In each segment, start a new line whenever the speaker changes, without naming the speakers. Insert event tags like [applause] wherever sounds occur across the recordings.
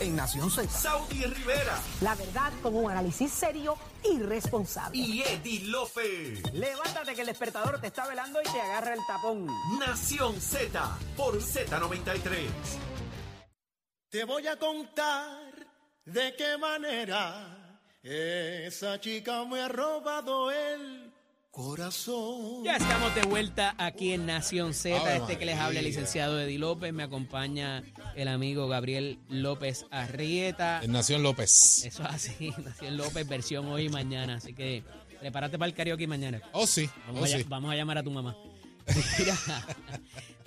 en Nación Z.
Saudi Rivera
La verdad con un análisis serio y responsable.
y Eddie Lofe.
Levántate que el despertador te está velando y te agarra el tapón.
Nación Z por Z93.
Te voy a contar de qué manera esa chica me ha robado el corazón.
Ya estamos de vuelta aquí en Nación Z.
Ave
este que les habla el licenciado Eddie López. Me acompaña el amigo Gabriel López Arrieta.
En Nación López.
Eso es así, [laughs] Nación López, versión hoy y mañana. Así que prepárate para el karaoke mañana.
Oh, sí.
Vamos,
Oh,
a,
sí.
vamos a llamar a tu mamá. [laughs] Mira.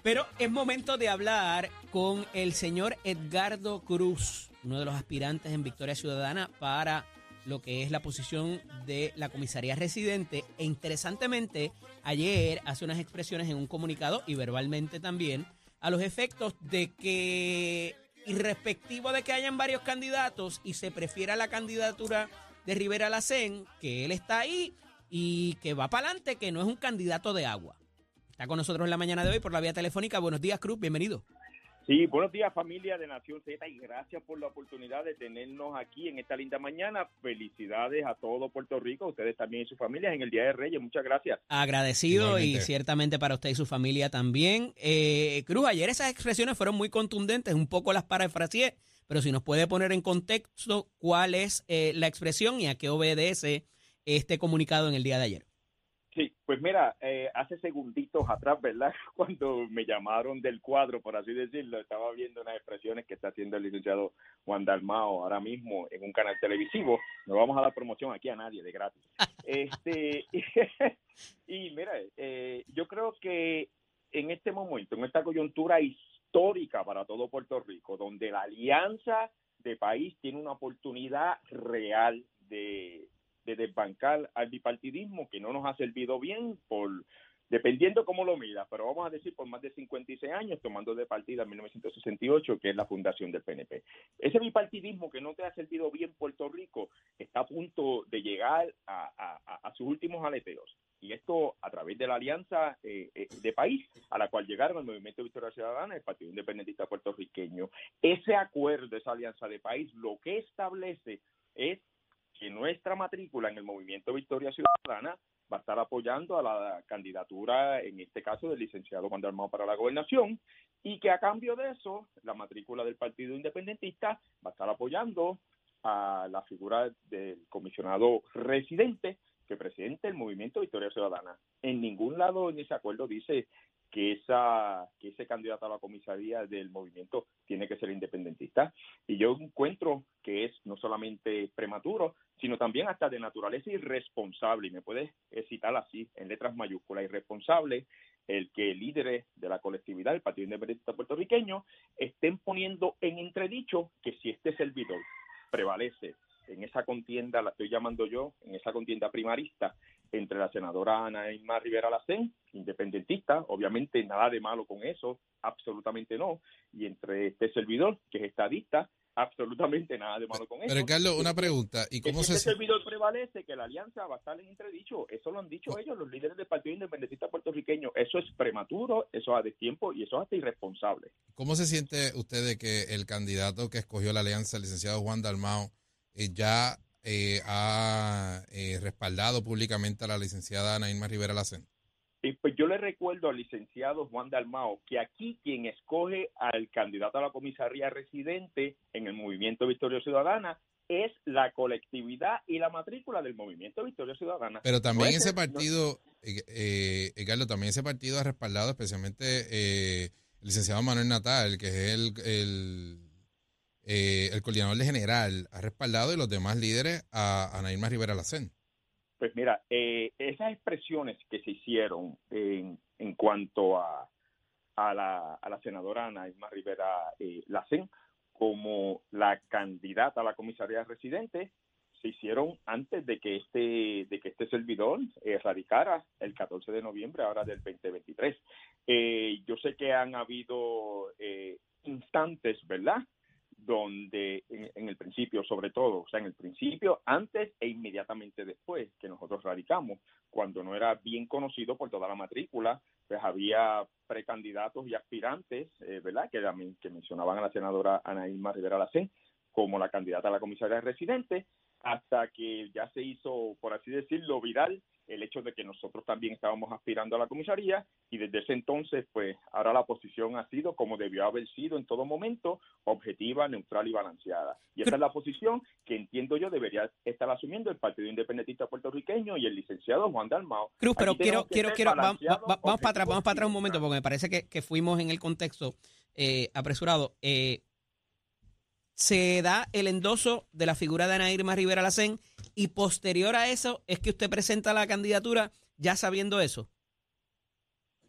Pero es momento de hablar con el señor Edgardo Cruz, uno de los aspirantes en Victoria Ciudadana para lo que es la posición de la comisaría residente. E interesantemente, ayer hace unas expresiones en un comunicado y verbalmente también a los efectos de que, irrespectivo de que hayan varios candidatos y se prefiera la candidatura de Rivera Lacén, que él está ahí y que va para adelante, que no es un candidato de agua. Está con nosotros en la mañana de hoy por la vía telefónica. Buenos días, Cruz, bienvenido.
Sí, buenos días familia de Nación Z y gracias por la oportunidad de tenernos aquí en esta linda mañana. Felicidades a todo Puerto Rico, a ustedes también y sus familias en el Día de Reyes. Muchas gracias.
Agradecido y ciertamente para usted y su familia también. Eh, Cruz, ayer esas expresiones fueron muy contundentes, un poco las parafraseé, pero si nos puede poner en contexto cuál es eh, la expresión y a qué obedece este comunicado en el día de ayer.
Pues mira, eh, hace segunditos atrás, ¿verdad? [laughs] Cuando me llamaron del cuadro, por así decirlo, estaba viendo unas expresiones que está haciendo el licenciado Juan Dalmao ahora mismo en un canal televisivo. No vamos a dar promoción aquí a nadie de gratis. [laughs] Este, [laughs] y mira, eh, yo creo que en este momento, en esta coyuntura histórica para todo Puerto Rico, donde la alianza de país tiene una oportunidad real de, de desbancar al bipartidismo que no nos ha servido bien por dependiendo cómo lo midas, pero vamos a decir por más de 56 años, tomando de partida en 1968, que es la fundación del PNP. Ese bipartidismo que no te ha servido bien Puerto Rico está a punto de llegar a- a sus últimos aleteos. Y esto a través de la alianza eh, eh, de país a la cual llegaron el Movimiento Victoria Ciudadana y el Partido Independentista Puertorriqueño. Ese acuerdo, esa alianza de país, lo que establece es que nuestra matrícula en el Movimiento Victoria Ciudadana va a estar apoyando a la candidatura, en este caso, del licenciado Juan Dalmau para la gobernación, y que a cambio de eso, la matrícula del Partido Independentista va a estar apoyando a la figura del comisionado residente que presente el Movimiento Victoria Ciudadana. En ningún lado en ese acuerdo dice que ese candidato a la comisaría del movimiento tiene que ser independentista. Y yo encuentro que es no solamente prematuro sino también hasta de naturaleza irresponsable. Y me puedes citar así en letras mayúsculas irresponsable el que líderes de la colectividad del Partido Independentista puertorriqueño estén poniendo en entredicho que si este servidor prevalece en esa contienda, la estoy llamando yo, en esa contienda primarista entre la senadora Ana Irma Rivera Lacén, independentista, obviamente nada de malo con eso, absolutamente no, y entre este servidor, que es estadista, absolutamente nada de malo con eso.
Pero, Carlos, una pregunta. ¿Y cómo
si
se...
este servidor prevalece, que la alianza va a estar en entredicho. Eso lo han dicho ellos, los líderes del Partido Independentista puertorriqueño. Eso es prematuro, eso es a destiempo y eso es hasta irresponsable.
¿Cómo se siente usted de que el candidato que escogió la alianza, el licenciado Juan Dalmao, eh, ya eh, ha eh, respaldado públicamente a la licenciada Ana Irma Rivera Lacen?
Y pues yo le recuerdo al licenciado Juan Dalmao que aquí quien escoge al candidato a la comisaría residente en el movimiento Victoria Ciudadana es la colectividad y la matrícula del movimiento Victoria Ciudadana.
Pero también ese partido, eh, eh, eh, Carlos, también ese partido ha respaldado especialmente eh, el licenciado Manuel Natal, que es el, el, eh, el coordinador de general, ha respaldado y los demás líderes a Irma Rivera Lacen.
Pues mira, eh, esas expresiones que se hicieron en, en cuanto a, a, la, a la senadora Ana Irma Rivera eh, Lacén como la candidata a la comisaría residente se hicieron antes de que este de que este servidor eh, radicara el 14 de noviembre ahora del 2023. Eh, yo sé que han habido eh, instantes, ¿verdad? Donde en, en el principio, sobre todo, o sea, en el principio, antes e inmediatamente después que nosotros radicamos, cuando no era bien conocido por toda la matrícula pues había precandidatos y aspirantes, eh, ¿verdad? Que, que mencionaban a la senadora Ana Irma Rivera Lacén como la candidata a la comisaría residente, hasta que ya se hizo, por así decirlo, viral el hecho de que nosotros también estábamos aspirando a la comisaría y desde ese entonces, pues ahora la posición ha sido como debió haber sido en todo momento, objetiva, neutral y balanceada. Y esa es la posición que entiendo yo debería estar asumiendo el Partido Independentista Puertorriqueño y el licenciado Juan Dalmao.
Cruz, pero quiero, quiero, quiero, va- va-
balanceados,
va- vamos para atrás, vamos para atrás un momento, porque me parece que, que fuimos en el contexto eh, apresurado. Eh, se da el endoso de la figura de Ana Irma Rivera Lacén y posterior a eso es que usted presenta la candidatura ya sabiendo eso.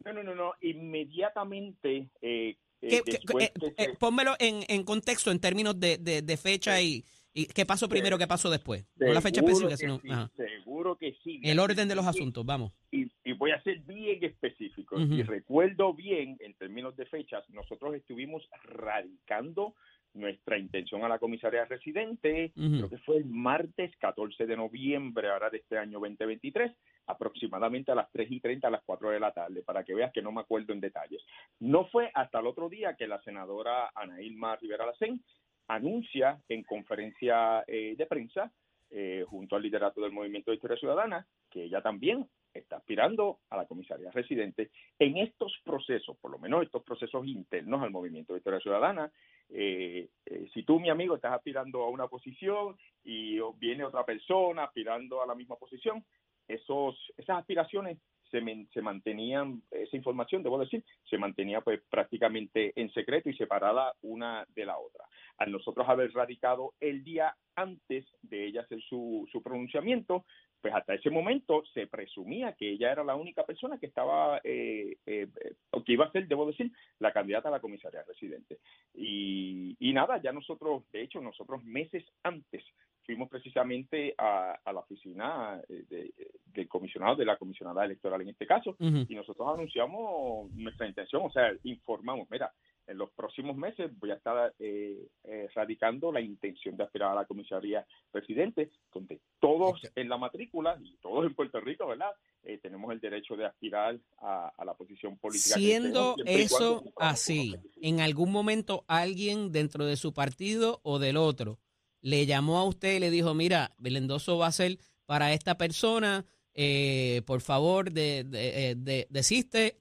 No, no, no, no. Inmediatamente. Eh, eh,
¿Qué- qué-
después
eh, eh,
se-
pónmelo en, en contexto en términos de, de- de fecha y, y qué pasó primero, qué pasó después. No la fecha específica, sino
sí,
ajá.
seguro que sí.
el orden de los asuntos, vamos.
Y, y voy a ser bien específico.
Ujú.
Y recuerdo bien, en términos de fechas, nosotros estuvimos radicando nuestra intención a la comisaría residente, creo que fue el martes 14 de noviembre, ahora de este año 2023, aproximadamente a las 3 y 30, a las 4 de la tarde, para que veas que no me acuerdo en detalles. No fue hasta el otro día que la senadora Ana Irma Rivera Lacén anuncia en conferencia eh, de prensa, eh, junto al liderato del Movimiento de Historia Ciudadana, que ella también está aspirando a la comisaría residente. En estos procesos, por lo menos estos procesos internos al Movimiento de Historia Ciudadana, eh, eh, si tú, mi amigo, estás aspirando a una posición y viene otra persona aspirando a la misma posición, esos, esas aspiraciones se, men- se mantenían, esa información, debo decir, se mantenía pues prácticamente en secreto y separada una de la otra. Al nosotros haber radicado el día antes de ella hacer su, su pronunciamiento, pues hasta ese momento se presumía que ella era la única persona que estaba, eh, eh, eh, que iba a ser, debo decir, la candidata a la comisaría residente. Y, y nada, ya nosotros, de hecho, nosotros meses antes fuimos precisamente a, a la oficina eh, de- del comisionado, de la comisionada electoral en este caso, y nosotros anunciamos nuestra intención, o sea, informamos, mira, en los próximos meses voy a estar eh, eh, radicando la intención de aspirar a la comisaría residente, donde todos en la matrícula y todos en Puerto Rico, ¿verdad? Eh, tenemos el derecho de aspirar a, a la posición política.
Siendo eso así, en algún momento alguien dentro de su partido o del otro le llamó a usted y le dijo, mira, el endoso va a ser para esta persona, eh, por favor, de, de- eh, de- desiste,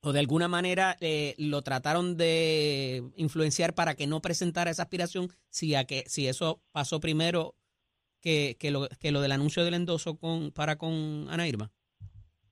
o de alguna manera eh, lo trataron de influenciar para que no presentara esa aspiración, si, a que, si eso pasó primero que, que, lo, que lo del anuncio del endoso con, para con Ana Irma.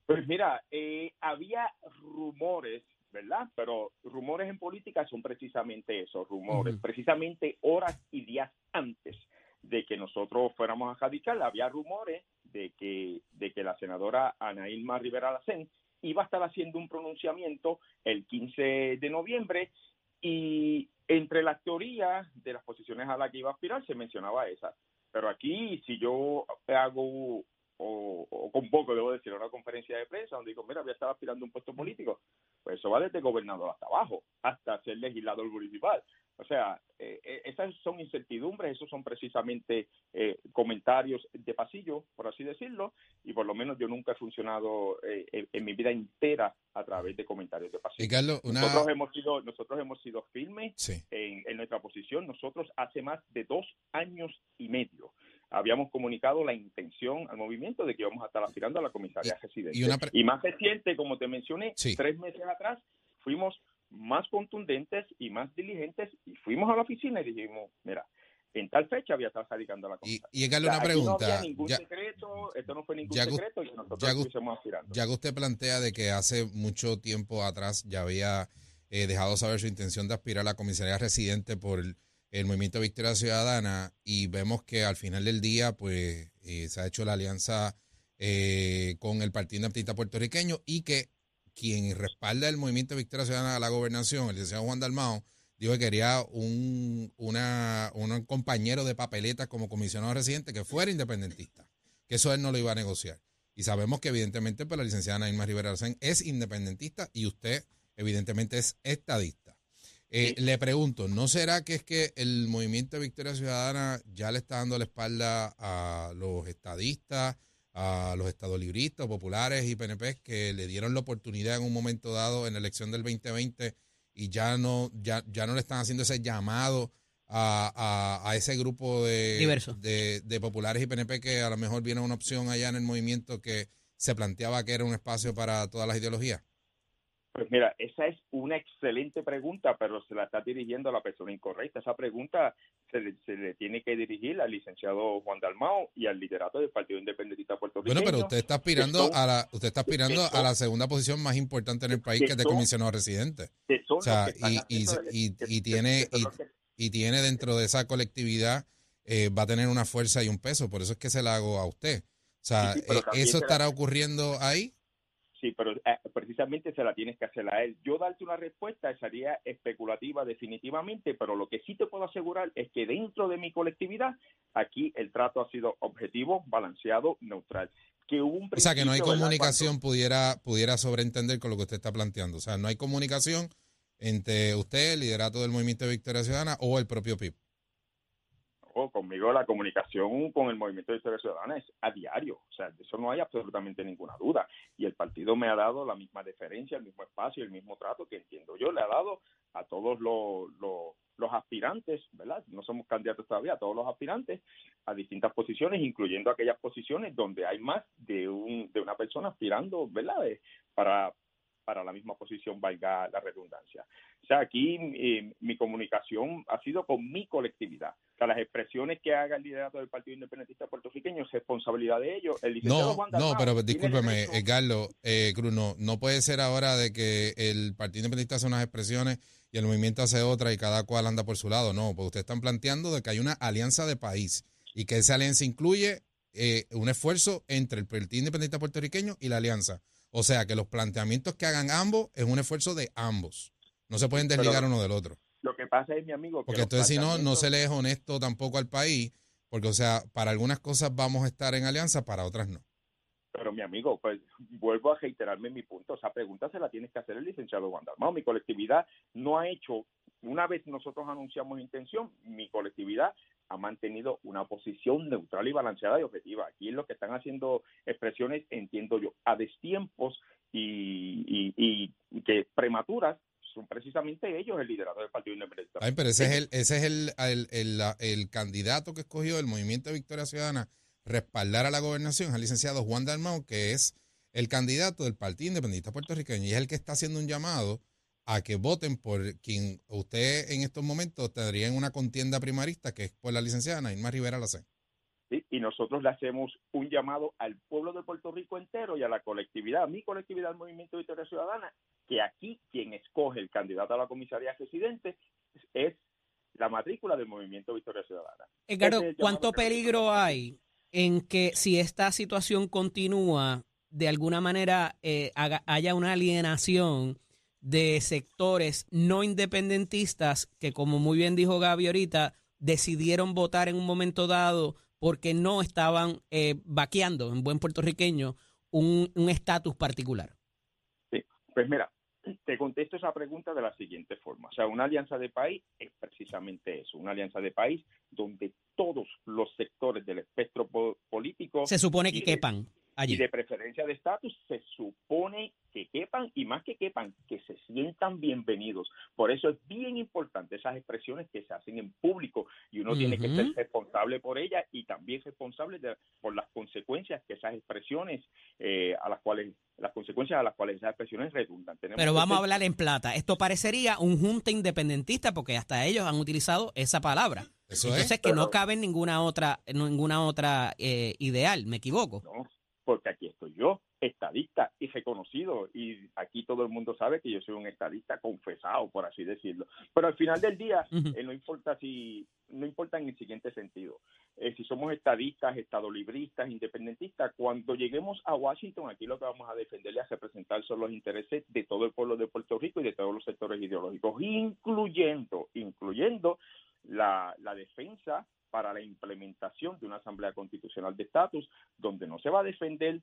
Pues mira, eh, había rumores, ¿verdad? Pero rumores en política son precisamente eso, rumores. Precisamente horas y días antes de que nosotros fuéramos a radical, había rumores de que, de que la senadora Ana Irma Rivera Lacén iba a estar haciendo un pronunciamiento el 15 de noviembre y entre las teorías de las posiciones a las que iba a aspirar se mencionaba esa. Pero aquí, si yo hago o, o convoco, debo decir, una conferencia de prensa donde digo, mira, voy a estar aspirando a un puesto político, pues eso va desde gobernador hasta abajo, hasta ser legislador municipal. O sea, eh, eh, esas son incertidumbres, esos son precisamente eh, comentarios de pasillo, por así decirlo, y por lo menos yo nunca he funcionado eh, en, en mi vida entera a través de comentarios de pasillo.
Y Carlos, una...
Nosotros hemos sido, nosotros hemos sido firmes
Sí.
en, en nuestra posición. Nosotros hace más de dos años y medio habíamos comunicado la intención al movimiento de que íbamos a estar aspirando a la comisaría residente.
y una pre-
Y más reciente, como te mencioné,
Sí.
tres meses atrás, fuimos más contundentes y más diligentes y fuimos a la oficina y dijimos, mira, en tal fecha voy a estar radicando a la
Y,
comisaría.
y Carlos,
O sea,
una
aquí No
pregunta.
había ningún
Ya,
secreto, esto no fue ningún
ya
secreto y nosotros
ya
estuviésemos aspirando.
ya que usted plantea de que hace mucho tiempo atrás ya había eh, dejado saber su intención de aspirar a la comisaría residente por el, el Movimiento Victoria Ciudadana y vemos que al final del día pues eh, se ha hecho la alianza eh, con el Partido Independentista Puertorriqueño y que quien respalda el Movimiento Victoria Ciudadana a la gobernación, el licenciado Juan Dalmao, dijo que quería un, una, un compañero de papeletas como comisionado residente que fuera independentista, que eso él no lo iba a negociar. Y sabemos que evidentemente pues, la licenciada Naima Rivera Arcén es independentista y usted evidentemente es estadista. Eh, Le pregunto, ¿no será que es que el movimiento de Victoria Ciudadana ya le está dando la espalda a los estadistas a los estadolibristas, populares y PNP que le dieron la oportunidad en un momento dado en la elección del 2020 y ya no, ya, ya no le están haciendo ese llamado a, a, a ese grupo de, de, de populares y PNP que a lo mejor viene una opción allá en el movimiento que se planteaba que era un espacio para todas las ideologías?
Pues mira, esa es una excelente pregunta, pero se la está dirigiendo a la persona incorrecta. Esa pregunta se le, se le tiene que dirigir al licenciado Juan Dalmao y al liderato del Partido Independentista puertorriqueño.
Bueno, pero usted está aspirando
son-
a la, usted está aspirando a la segunda posición más importante en el país,
que
que es de comisionado residente. O sea, y- y- y- tiene- y- tiene dentro de esa colectividad, eh, va a tener una fuerza y un peso. Por eso es que se la hago a usted. O sea,
Sí, sí, pero
eh, ¿eso estará ocurriendo ahí?
Sí, pero precisamente se la tienes que hacer a él. Yo darte una respuesta sería especulativa definitivamente, pero lo que sí te puedo asegurar es que dentro de mi colectividad, aquí el trato ha sido objetivo, balanceado, neutral. Que hubo un
O sea, que no hay comunicación pudiera, pudiera sobreentender con lo que usted está planteando. O sea, no hay comunicación entre usted, el liderato del Movimiento de Victoria Ciudadana o el propio PIB.
Conmigo la comunicación con el Movimiento de Historia Ciudadana es a diario, o sea, de eso no hay absolutamente ninguna duda. Y el partido me ha dado la misma deferencia, el mismo espacio, el mismo trato que entiendo yo, le ha dado a todos los, los, los aspirantes, ¿verdad? No somos candidatos todavía, a todos los aspirantes a distintas posiciones, incluyendo aquellas posiciones donde hay más de, un, de una persona aspirando, ¿verdad? Eh, para, para la misma posición, valga la redundancia. O sea, aquí eh, mi comunicación ha sido con mi colectividad. O sea, las expresiones que haga el liderato del Partido Independentista puertorriqueño es responsabilidad de ellos. El
No,
Juan
no, pero discúlpeme,
derecho-
Edgardo, eh, Cruz, no, no puede ser ahora de que el Partido Independentista hace unas expresiones y el movimiento hace otra y cada cual anda por su lado. No, porque ustedes están planteando de que hay una alianza de país y que esa alianza incluye eh, un esfuerzo entre el Partido Independentista puertorriqueño y la alianza. O sea, que los planteamientos que hagan ambos es un esfuerzo de ambos. No se pueden
Pero-
desligar uno del otro.
Lo que pasa es, mi amigo, que
Porque entonces si no, no se le es honesto tampoco al país, porque o sea, para algunas cosas vamos a estar en alianza, para otras no.
Pero mi amigo, pues vuelvo a reiterarme mi punto. Esa pregunta se la tienes que hacer el licenciado Juan Dalmau. Mi colectividad no ha hecho, una vez nosotros anunciamos intención, mi colectividad ha mantenido una posición neutral y balanceada y objetiva. Aquí es lo que están haciendo expresiones, entiendo yo, a destiempos y, y, que prematuras son precisamente ellos el liderazgo del Partido Independentista.
Ay, pero ese es el, ese es el, el, el- candidato que escogió el Movimiento de Victoria Ciudadana respaldar a la gobernación, el licenciado Juan Dalmau, que es el candidato del Partido Independentista Puertorriqueño y es el que está haciendo un llamado a que voten por quien usted en estos momentos tendría en una contienda primarista, que es por la licenciada Nailma Rivera Lacén.
¿sí? y nosotros le hacemos un llamado al pueblo de Puerto Rico entero y a la colectividad, a mi colectividad, al Movimiento de Victoria Ciudadana, que aquí quien escoge el candidato a la comisaría residente es la matrícula del Movimiento Victoria Ciudadana.
Edgardo,
es
¿cuánto peligro hay en que si esta situación continúa, de alguna manera eh, haga- haya una alienación de sectores no independentistas que, como muy bien dijo Gaby ahorita, decidieron votar en un momento dado porque no estaban eh, vaqueando, en buen puertorriqueño, un un estatus particular?
Pues mira, te contesto esa pregunta de la siguiente forma. O sea, una alianza de país es precisamente eso, una alianza de país donde todos los sectores del espectro po- político
Se supone que
y y de preferencia de estatus se supone que quepan y más que quepan, que se sientan bienvenidos. Por eso es bien importante esas expresiones que se hacen en público y uno tiene que ser responsable por ellas y también responsable de- por las consecuencias que esas expresiones eh, a las cuales las consecuencias a las cuales esas expresiones redundan. Tenemos
Pero
que
vamos a hablar en plata. Esto parecería un junta independentista porque hasta ellos han utilizado esa palabra.
Eso
Entonces
es.
que no cabe en ninguna otra, ninguna otra eh, ideal. Me equivoco.
No, porque aquí estoy yo, estadista y reconocido, y aquí todo el mundo sabe que yo soy un estadista confesado, por así decirlo. Pero al final del día, eh, no importa si, no importa en el siguiente sentido, Eh, si somos estadistas, estadolibristas, independentistas, cuando lleguemos a Washington, aquí lo que vamos a defender y a representar son los intereses de todo el pueblo de Puerto Rico y de todos los sectores ideológicos, incluyendo, incluyendo la, la defensa para la implementación de una asamblea constitucional de estatus, donde no se va a defender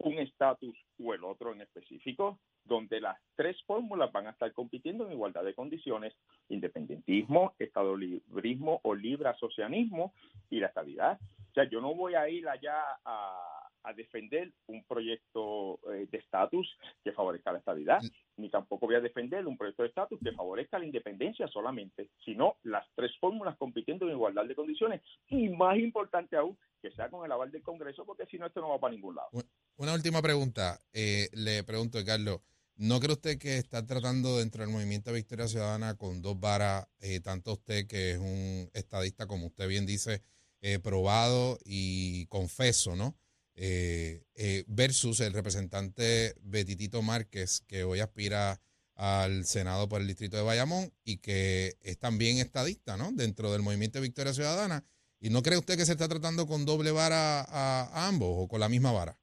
un estatus o el otro en específico, donde las tres fórmulas van a estar compitiendo en igualdad de condiciones, independentismo, estadolibrismo o libre asocianismo y la estabilidad. O sea, yo no voy a ir allá a, a defender un proyecto eh, de estatus que favorezca la estabilidad, ni tampoco voy a defender un proyecto de estatus que favorezca la independencia solamente, sino las tres fórmulas compitiendo en igualdad de condiciones y más importante aún, que sea con el aval del Congreso, porque si no, esto no va para ningún lado.
Una última pregunta. Eh, le pregunto, Carlos, ¿no cree usted que está tratando dentro del movimiento Victoria Ciudadana con dos varas, eh, tanto usted que es un estadista, como usted bien dice, eh, probado y confeso, ¿no? Eh, eh, versus el representante Betitito Márquez, que hoy aspira al Senado por el distrito de Bayamón y que es también estadista, ¿no? Dentro del movimiento Victoria Ciudadana. ¿Y no cree usted que se está tratando con doble vara a, a ambos o con la misma vara?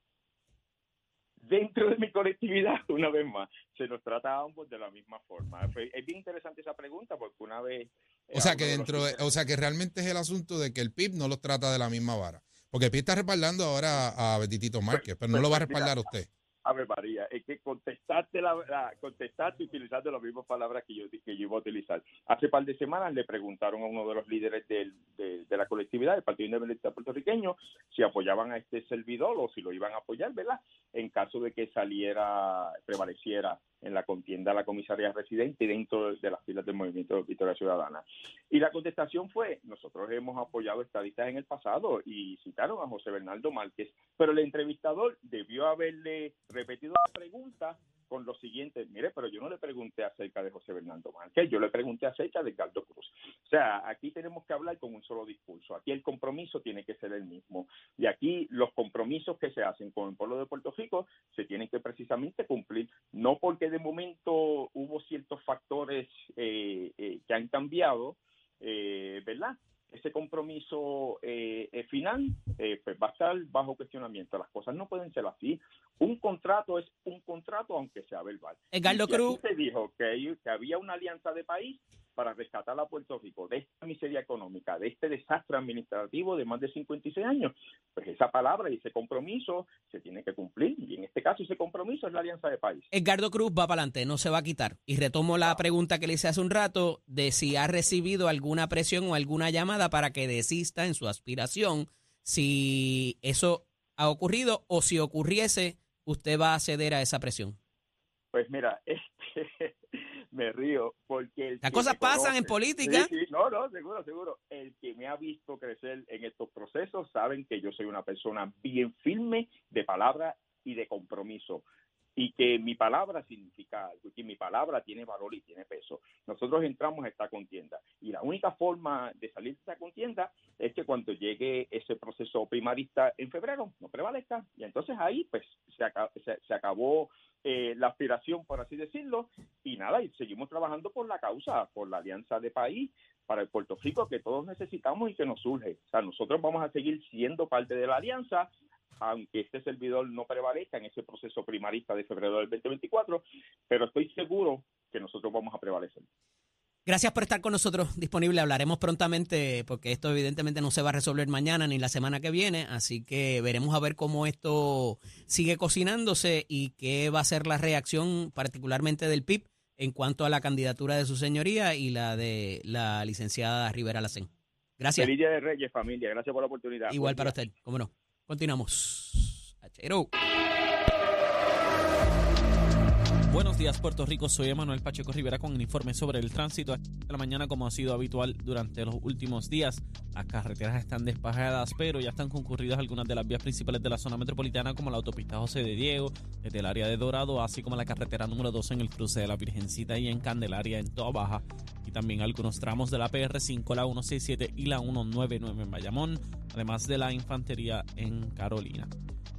dentro de mi colectividad, [laughs] una vez más, se nos trata a ambos de la misma forma. Es bien interesante esa pregunta porque una vez...
O sea que dentro de, o sea que realmente es el asunto de que el PIB no los trata de la misma vara. Porque el PIB está respaldando ahora a Betitito Márquez, pero no lo va a respaldar usted.
A ver, María, es que contestaste, la, la, contestaste utilizando las mismas palabras que yo, que yo iba a utilizar. Hace par de semanas le preguntaron a uno de los líderes del, de, de, la colectividad, del Partido Independiente Puertorriqueño, si apoyaban a este servidor o si lo iban a apoyar, ¿verdad? En caso de que saliera, prevaleciera en la contienda a la comisaría residente dentro de las filas del movimiento Victoria Ciudadana. Y la contestación fue, nosotros hemos apoyado estadistas en el pasado y citaron a José Bernardo Márquez, pero el entrevistador debió haberle repetido la pregunta con lo siguiente, mire, pero yo no le pregunté acerca de José Bernardo Márquez, yo le pregunté acerca de Carlos Cruz. O sea, aquí tenemos que hablar con un solo discurso, aquí el compromiso tiene que ser el mismo. Y aquí los compromisos que se hacen con el pueblo de Puerto Rico se tienen que precisamente cumplir, no porque de momento hubo ciertos factores eh, eh, que han cambiado, eh, ¿verdad? Ese compromiso eh, eh, final eh, pues va a estar bajo cuestionamiento. Las cosas no pueden ser así. Un contrato es un contrato, aunque sea verbal.
Edgardo Cruz.
Se dijo que, que había una alianza de país para rescatar a Puerto Rico de esta miseria económica, de este desastre administrativo de más de 56 años, pues esa palabra y ese compromiso se tiene que cumplir. Y en este caso ese compromiso es la Alianza de País.
Edgardo Cruz va para adelante, no se va a quitar. Y retomo la pregunta que le hice hace un rato de si ha recibido alguna presión o alguna llamada para que desista en su aspiración, si eso ha ocurrido o si ocurriese, usted va a ceder a esa presión.
Pues mira, [laughs] este me río porque el
las cosas pasan
conoce,
en política.
Sí, sí, no, no, seguro, seguro. El que me ha visto crecer en estos procesos saben que yo soy una persona bien firme de palabra y de compromiso y que mi palabra significa algo, y que mi palabra tiene valor y tiene peso. Nosotros entramos a esta contienda y la única forma de salir de esta contienda es que cuando llegue ese proceso primarista en febrero no prevalezca y entonces ahí pues se, se acabó eh, la aspiración, por así decirlo, y nada, y seguimos trabajando por la causa, por la alianza de país, para el Puerto Rico que todos necesitamos y que nos surge. O sea, nosotros vamos a seguir siendo parte de la alianza, aunque este servidor no prevalezca en ese proceso primarista de febrero del 2024, pero estoy seguro que nosotros vamos a prevalecer.
Gracias por estar con nosotros disponible. Hablaremos prontamente porque esto evidentemente no se va a resolver mañana ni la semana que viene, así que veremos a ver cómo esto sigue cocinándose y qué va a ser la reacción particularmente del PIB en cuanto a la candidatura de su señoría y la de la licenciada Rivera Lacén. Gracias.
Feliz Día de Reyes, familia. Gracias por la oportunidad.
Igual para usted, cómo no. Continuamos. Achero.
Buenos días, Puerto Rico. Soy Emanuel Pacheco Rivera con el informe sobre el tránsito. de la mañana, como ha sido habitual durante los últimos días, las carreteras están despejadas, pero ya están concurridas algunas de las vías principales de la zona metropolitana, como la autopista José de Diego, desde el área de Dorado, así como la carretera número 2 en el cruce de la Virgencita y en Candelaria, en Toa Baja, y también algunos tramos de la PR5, la 167 y la 199 en Bayamón, además de la infantería en Carolina.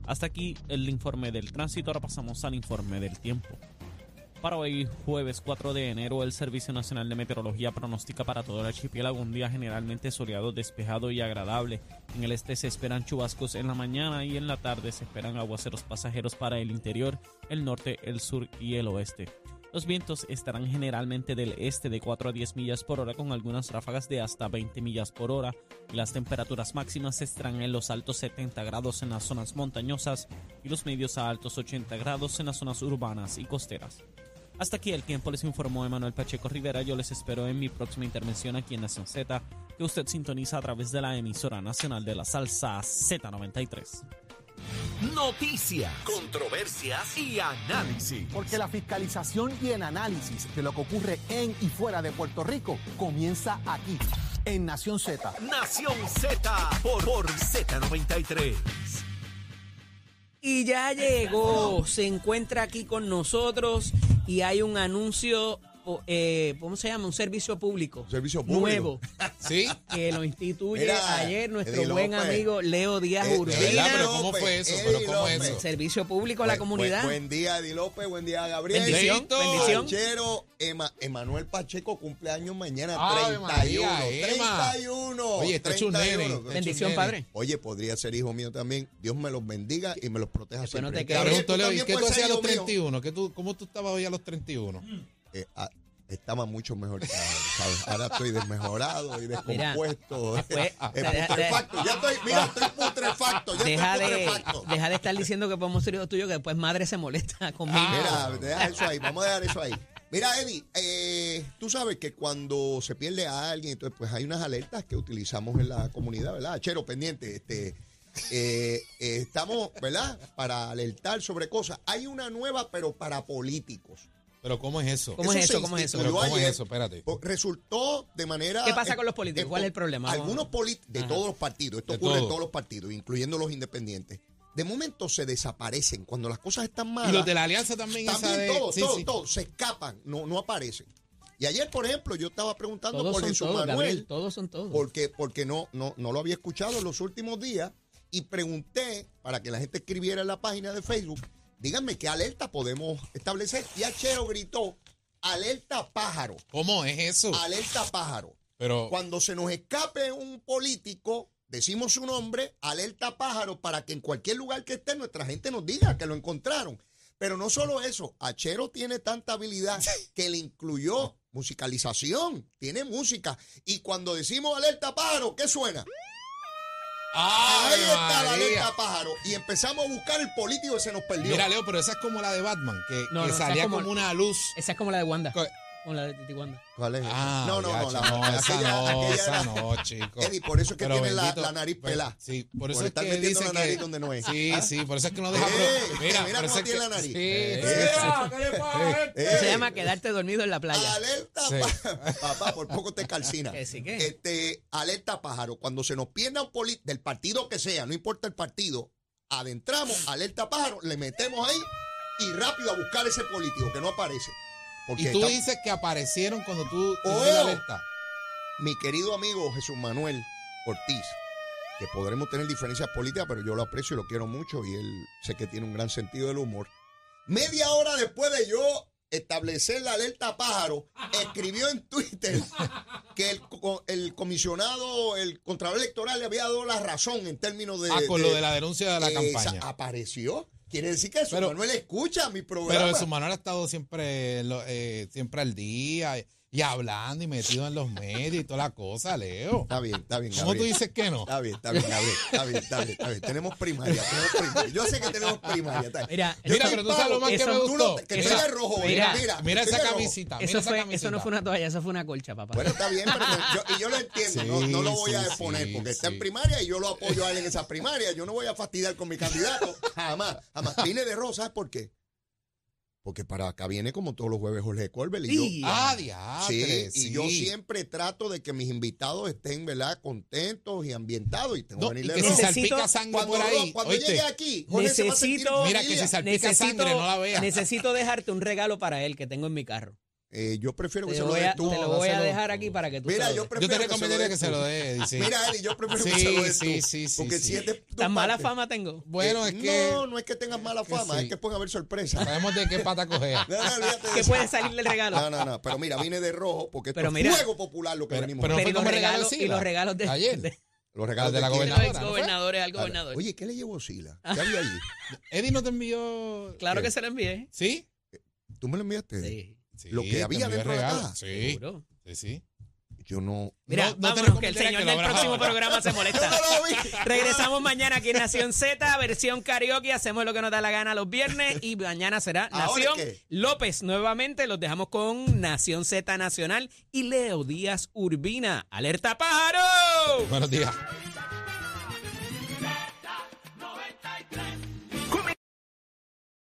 Hasta aquí el informe del tránsito. Ahora pasamos al informe del tiempo. Para hoy, jueves 4 de enero, el Servicio Nacional de Meteorología pronostica para todo el archipiélago un día generalmente soleado, despejado y agradable. En el este se esperan chubascos en la mañana y en la tarde se esperan aguaceros pasajeros para el interior, el norte, el sur y el oeste. Los vientos estarán generalmente del este de 4 a 10 millas por hora con algunas ráfagas de hasta 20 millas por hora y las temperaturas máximas estarán en los altos 70 grados en las zonas montañosas y los medios a altos 80 grados en las zonas urbanas y costeras. Hasta aquí el tiempo les informó Emanuel Pacheco Rivera. Yo les espero en mi próxima intervención aquí en Nación Z, que usted sintoniza a través de la emisora nacional de la salsa Z93.
noticias, controversias y análisis.
Porque la fiscalización y el análisis de lo que ocurre en y fuera de Puerto Rico comienza aquí, en Nación Z.
Nación Z por, por Z93.
Y ya llegó, se encuentra aquí con nosotros y hay un anuncio, eh, ¿cómo se llama? Un servicio público.
Servicio público.
Nuevo, [laughs]
¿Sí?
que lo instituye
Mira,
ayer nuestro
Eddie
buen
López.
amigo Leo Díaz
Eh,
¿Pero cómo
López,
fue eso?
Eddie
¿Pero
López.
eso?
Servicio público a la
Buen-
comunidad.
Buen, buen día, Eddie López. Buen día, Gabriel.
Bendición,
Leito.
bendición.
Chero, Ema- Emanuel Pacheco cumpleaños mañana,
Ave
31.
María, Emma.
31.
Oye, está hecho un nene.
31.
Está hecho
Bendición,
un nene.
padre.
Oye, podría ser hijo mío también. Dios me los bendiga y me los proteja
Después no
siempre.
te
Te
quedes.
Gabriel,
pregunto, Leo, ¿y
también
qué tú
puedes
hacías a
ser
los
hijo mío.
31? ¿Qué tú, ¿Cómo tú estabas hoy a los 31?
Eh, ah, estaba mucho mejor que ahora, ¿sabes? Ahora estoy desmejorado y [laughs] descompuesto. [laughs]
después-
Eh,
de- de-
putrefacto. Ya estoy, mira, estoy [laughs] putrefacto. Ya
Deja
estoy
de,
putrefacto.
deja de estar diciendo que podemos ser hijos tuyos, que después madre se molesta conmigo.
Mira, deja eso ahí, vamos a dejar eso ahí. Mira, Eddie, eh, tú sabes que cuando se pierde a alguien, entonces pues hay unas alertas que utilizamos en la comunidad, ¿verdad? Chero, pendiente, este, eh, eh, estamos, ¿verdad? Para alertar sobre cosas. Hay una nueva, pero para políticos.
¿Pero cómo es eso?
¿Cómo es eso? ¿Cómo es eso?
¿Pero
instituyó
cómo es eso? Espérate.
Resultó de manera...
¿Qué pasa
eh,
con los políticos?
eh,
¿Cuál es el problema?
Algunos políticos, de
Ajá.
todos los partidos, esto
De
ocurre en
todo.
todos los partidos, incluyendo los independientes, de momento se desaparecen cuando las cosas están malas.
Y los de la alianza también, esa
También
de...
todos,
sí,
todos,
sí.
todos, se escapan, no, no aparecen. Y ayer, por ejemplo, yo estaba preguntando
Todos
por Jesús
todos,
Manuel,
Gabriel, todos son todos.
porque, porque no, no, no lo había escuchado en los últimos días, y pregunté para que la gente escribiera en la página de Facebook, díganme qué alerta podemos establecer. Y Achero gritó, alerta pájaro,
¿Cómo es eso?
alerta pájaro.
Pero,
Cuando se nos escape un político, decimos su nombre, alerta pájaro, para que en cualquier lugar que esté nuestra gente nos diga que lo encontraron. Pero no solo eso, Achero tiene tanta habilidad [laughs] que le incluyó musicalización, tiene música. Y cuando decimos alerta pájaro, ¿qué suena?
¡Ay,
Ahí está la alerta pájaro. Y empezamos a buscar el político que se nos perdió.
Mira, Leo, pero esa es como la de Batman, que,
No,
que
no, esa es
salía
como-
como, una luz.
Esa es como la de Wanda.
Co-
Como la de Titi Wanda.
¿Cuál es?
Ah,
no, no, no,
ya,
la-
no, esa
aquella-
no,
aquella
esa no, chico.
Eddie, por eso es que
Pero
tiene la,
bendito,
la nariz
pues,
pelada.
Sí, por
Por
eso es
estar
que
metiendo
dice
la nariz
que...
donde no es.
Sí, sí, por eso es que no deja...
Eh, mira
por
cómo tiene
que-
la nariz.
Sí,
Eh,
sí,
¿qué le pasa, gente?
Eso se
Eh,
llama quedarte dormido en la playa.
Alerta,
Sí.
pa- [laughs] papá, por poco te calcina.
Que sí, que.
Este, alerta pájaro. Cuando se nos pierda un político, del partido que sea, no importa el partido, adentramos, alerta pájaro, le metemos ahí y rápido a buscar ese político que no aparece. Porque
Y tú
está-
dices que aparecieron cuando tú
Oh.
la alerta.
mi querido amigo Jesús Manuel Ortiz, que podremos tener diferencias políticas, pero yo lo aprecio y lo quiero mucho y él sé que tiene un gran sentido del humor. Media hora después de yo establecer la alerta pájaro, escribió en Twitter que el, el comisionado, el contralor electoral le había dado la razón en términos de...
Ah, con lo de la denuncia de la campaña.
Apareció. Quiere decir que Jesús
Pero-
Manuel escucha mi programa.
Pero su Manuel ha estado siempre, eh, siempre al día y hablando y metido en los medios y toda la cosa, Leo.
Está bien, está bien.
¿Cómo tú dices que no?
Está bien, está bien, Gabriel. Está bien, está bien, está bien. Tenemos primaria, tenemos primaria. Yo sé que tenemos primaria. está bien.
Mira,
Yo
Mira, pero tú sabes lo más que
eso-
me
Tú no-
gustó.
que
Eso-
el rojo,
mira,
mira, mira.
Mira
que
esa camisita, mira
Eso,
esa
fue,
camisita.
eso no fue una toalla, eso fue una colcha, papá.
Bueno, está bien, pero yo, y yo lo entiendo. no, no lo voy a
Sí, sí,
exponer
sí,
porque está
sí.
en primaria y yo lo apoyo a él en esa primaria. Yo no voy a fastidiar con mi candidato. Jamás, jamás. Vine de rojo, ¿sabes por qué? Porque para acá viene como todos los jueves Jorge Colbert y yo.
Sí.
Ah,
Sí,
diatre,
y yo siempre trato de que mis invitados estén, ¿verdad? Contentos y ambientados y tengo
No,
que
y
venir
que.
Necesito-
salpica sangre
Cuando,
por ahí,
cuando
¿oíste?
llegue aquí, Jorge se va a sentir
Necesito-
Mira que si
envidia.
salpica sangre no la veas.
necesito dejarte un regalo para él que tengo en mi carro.
Eh, yo prefiero que
Te
se
lo
des
a,
tú.
te lo voy a dejar aquí para que tú
Mira,
se lo
yo prefiero
Yo te
que se lo
recomendaría que [laughs] se lo dé, Eddie, sí.
Mira, Eddie, yo prefiero que se lo des
sí,
tú,
sí, sí,
Porque
sí.
si es de tu
Tan mala
parte,
fama tengo.
Bueno,
eh,
es que
No, no es que tengas mala
que
fama,
sí.
es que pueden haber sorpresas.
sabemos de qué pata cogea. [laughs]
No, no, olvídate de
¿Qué
eso.
puede salir del regalo?
No, no, no, pero mira, vine de rojo porque esto
Pero
es
mira-
fuego popular lo que
Pero,
venimos
pero
Pero los regalos-
de
y los regalos de-
Ayer.
Los regalos
de la gobernadora.
exgobernadores al gobernador.
Oye, ¿qué le llevó Sila? ¿Qué había allí?
Eddie no te envió.
claro que se lo envié.
¿Sí?
¿Tú me lo enviaste?
Sí.
Sí,
Lo que había de la caja.
Sí.
Seguro.
Sí, sí.
Yo no.
Mira,
No- no te
vámonos, que el señor
que
del próximo
ahora.
programa se molesta. [laughs]
no lo vi.
Regresamos mañana aquí en Nación Z, versión karaoke. Hacemos lo que nos da la gana los viernes y mañana será
¿Ahora
Nación? López. Nuevamente los dejamos con Nación Z Nacional y Leo Díaz Urbina. ¡Alerta pájaro!
Buenos días.